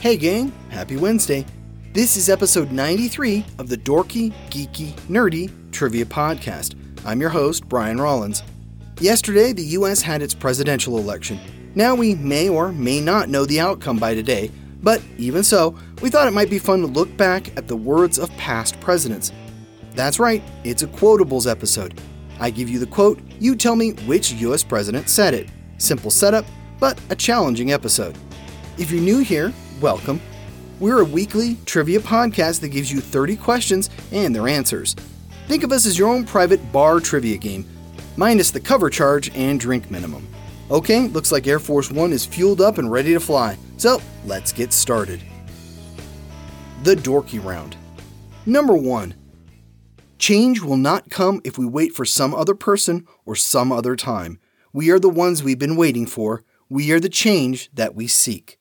Hey, gang, happy Wednesday. This is episode 93 of the Dorky, Geeky, Nerdy Trivia Podcast. I'm your host, Brian Rollins. Yesterday, the U.S. had its presidential election. Now we may or may not know the outcome by today, but even so, we thought it might be fun to look back at the words of past presidents. That's right, it's a quotables episode. I give you the quote, you tell me which US president said it. Simple setup, but a challenging episode. If you're new here, welcome. We're a weekly trivia podcast that gives you 30 questions and their answers. Think of us as your own private bar trivia game, minus the cover charge and drink minimum. Okay, looks like Air Force One is fueled up and ready to fly, so let's get started. The Dorky Round. Number 1. Change will not come if we wait for some other person or some other time. We are the ones we've been waiting for. We are the change that we seek.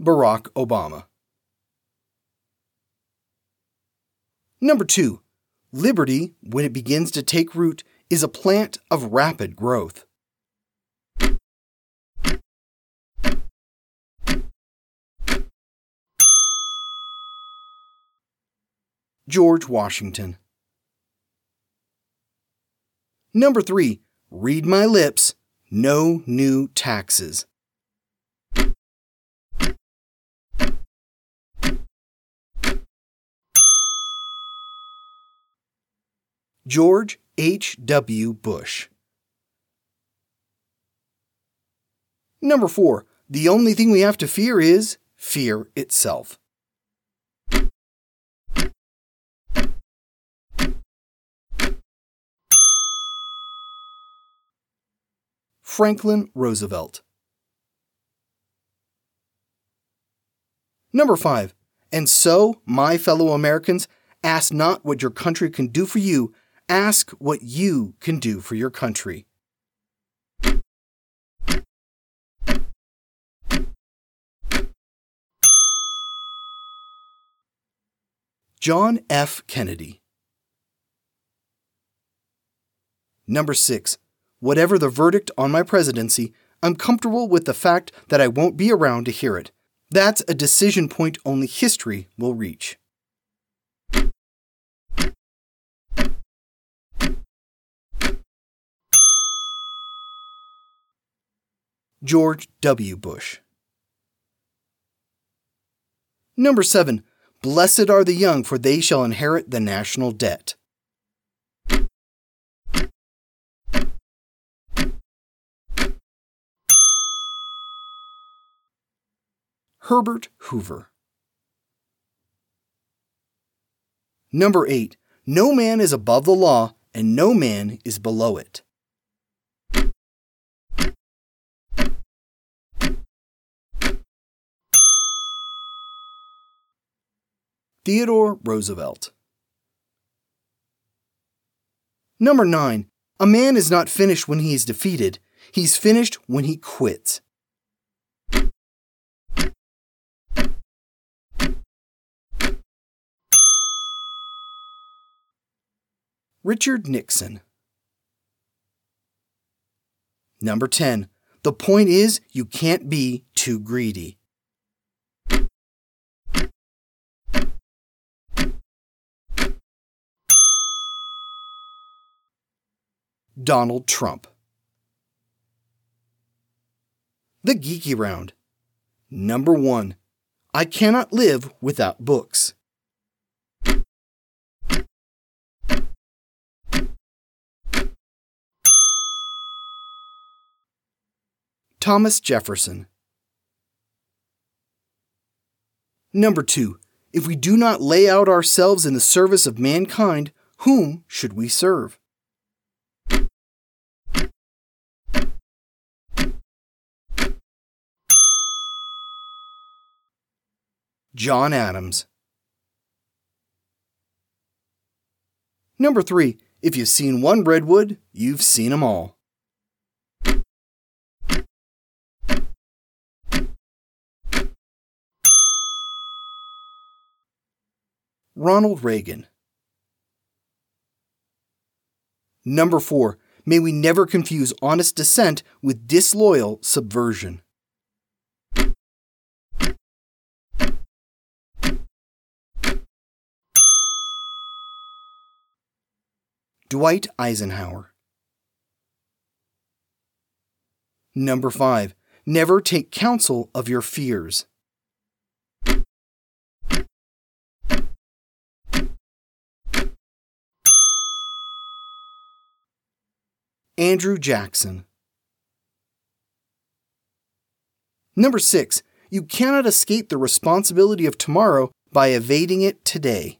Barack Obama. Number two, liberty, when it begins to take root, is a plant of rapid growth. George Washington. Number three, read my lips, no new taxes. George H.W. Bush. Number four, the only thing we have to fear is fear itself. Franklin Roosevelt. Number five, and so, my fellow Americans, ask not what your country can do for you, ask what you can do for your country. John F. Kennedy. Number six, whatever the verdict on my presidency, I'm comfortable with the fact that I won't be around to hear it. That's a decision point only history will reach. George W. Bush. Number 7. Blessed are the young, for they shall inherit the national debt. Herbert Hoover. Number 8. No man is above the law, and no man is below it. Theodore Roosevelt. Number 9. A man is not finished when he is defeated, he's finished when he quits. Richard Nixon. Number 10. The point is, you can't be too greedy. Donald Trump. The Geeky Round. Number 1. I cannot live without books. Thomas Jefferson. Number 2. If we do not lay out ourselves in the service of mankind, whom should we serve? John Adams. Number 3. If you've seen one redwood, you've seen them all. Ronald Reagan. Number four, may we never confuse honest dissent with disloyal subversion. Dwight Eisenhower. Number five, never take counsel of your fears. Andrew Jackson. Number six, you cannot escape the responsibility of tomorrow by evading it today.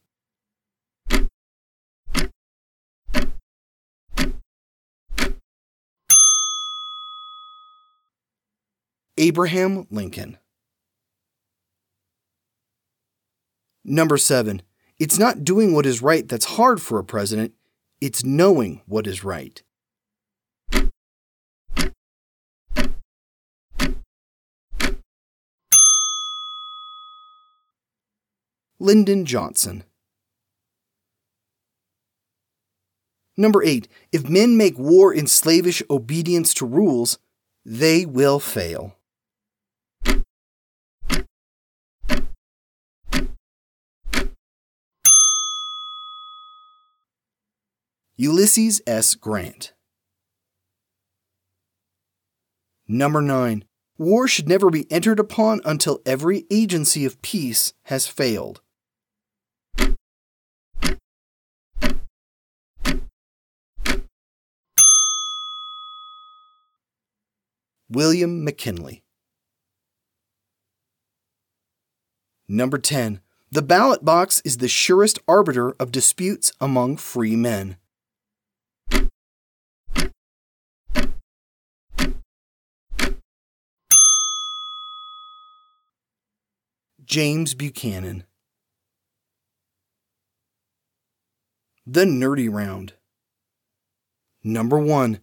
Abraham Lincoln. Number seven, it's not doing what is right that's hard for a president, it's knowing what is right. Lyndon Johnson. Number 8. If men make war in slavish obedience to rules, they will fail. Ulysses S. Grant. Number 9. War should never be entered upon until every agency of peace has failed. William McKinley. Number 10. The ballot box is the surest arbiter of disputes among free men. James Buchanan. The Nerdy Round. Number 1.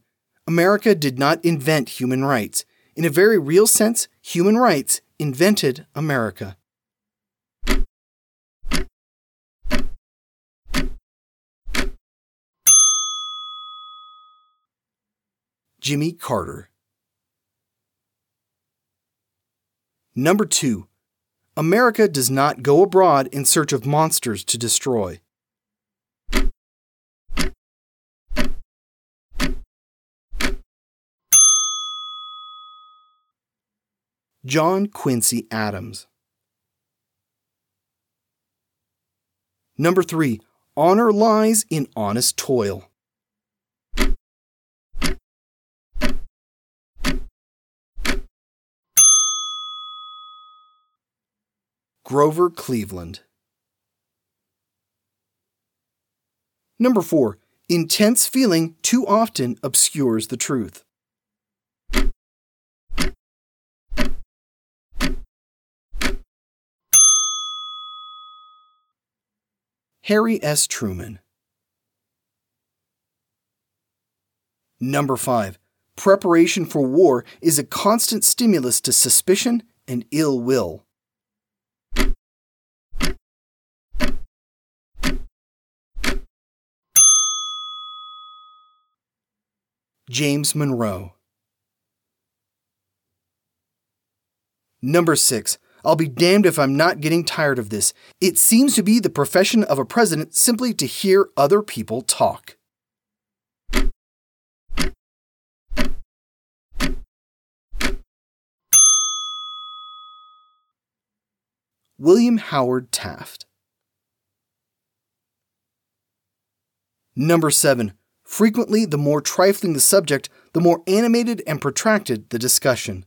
America did not invent human rights. In a very real sense, human rights invented America. Jimmy Carter. Number 2. America does not go abroad in search of monsters to destroy. John Quincy Adams. Number three, honor lies in honest toil. Grover Cleveland. Number four, intense feeling too often obscures the truth. Harry S. Truman. Number 5. Preparation for war is a constant stimulus to suspicion and ill will. James Monroe. Number 6. I'll be damned if I'm not getting tired of this. It seems to be the profession of a president simply to hear other people talk. William Howard Taft. Number 7. Frequently, the more trifling the subject, the more animated and protracted the discussion.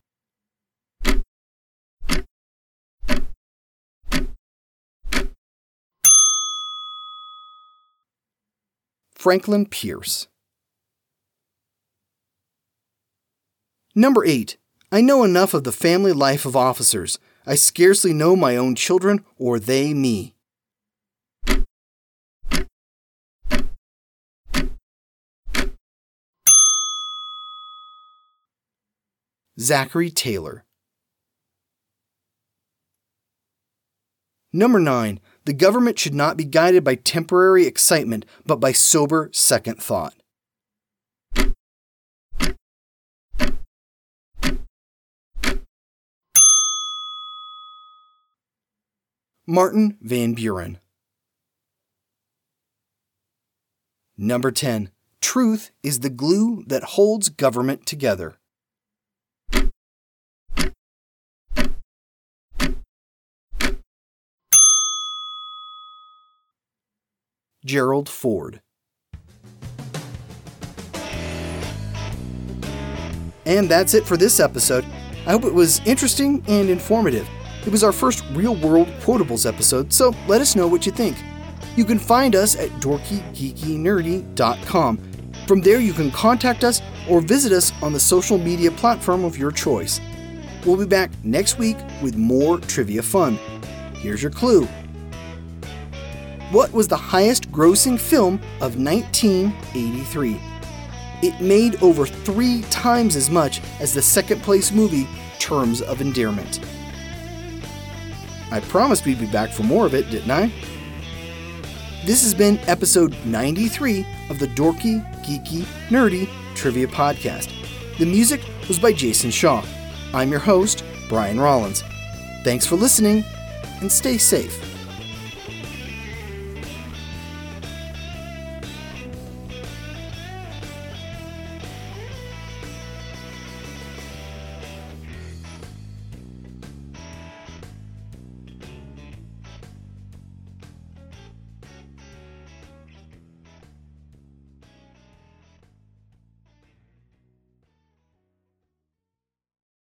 Franklin Pierce. Number 8. I know enough of the family life of officers. I scarcely know my own children or they me. Zachary Taylor. Number 9. The government should not be guided by temporary excitement, but by sober second thought. Martin Van Buren. Number 10. Truth is the glue that holds government together. Gerald Ford. And that's it for this episode. I hope it was interesting and informative. It was our first real world quotables episode, so let us know what you think. You can find us at dorkygeekynerdy.com. From there, you can contact us or visit us on the social media platform of your choice. We'll be back next week with more trivia fun. Here's your clue What was the highest grossing film of 1983? It made over three times as much as the second place movie Terms of Endearment. I promised we'd be back for more of it, didn't I? This has been episode 93 of the Dorky, Geeky, Nerdy Trivia Podcast. The music was by Jason Shaw. I'm your host, Brian Rollins. Thanks for listening, and stay safe.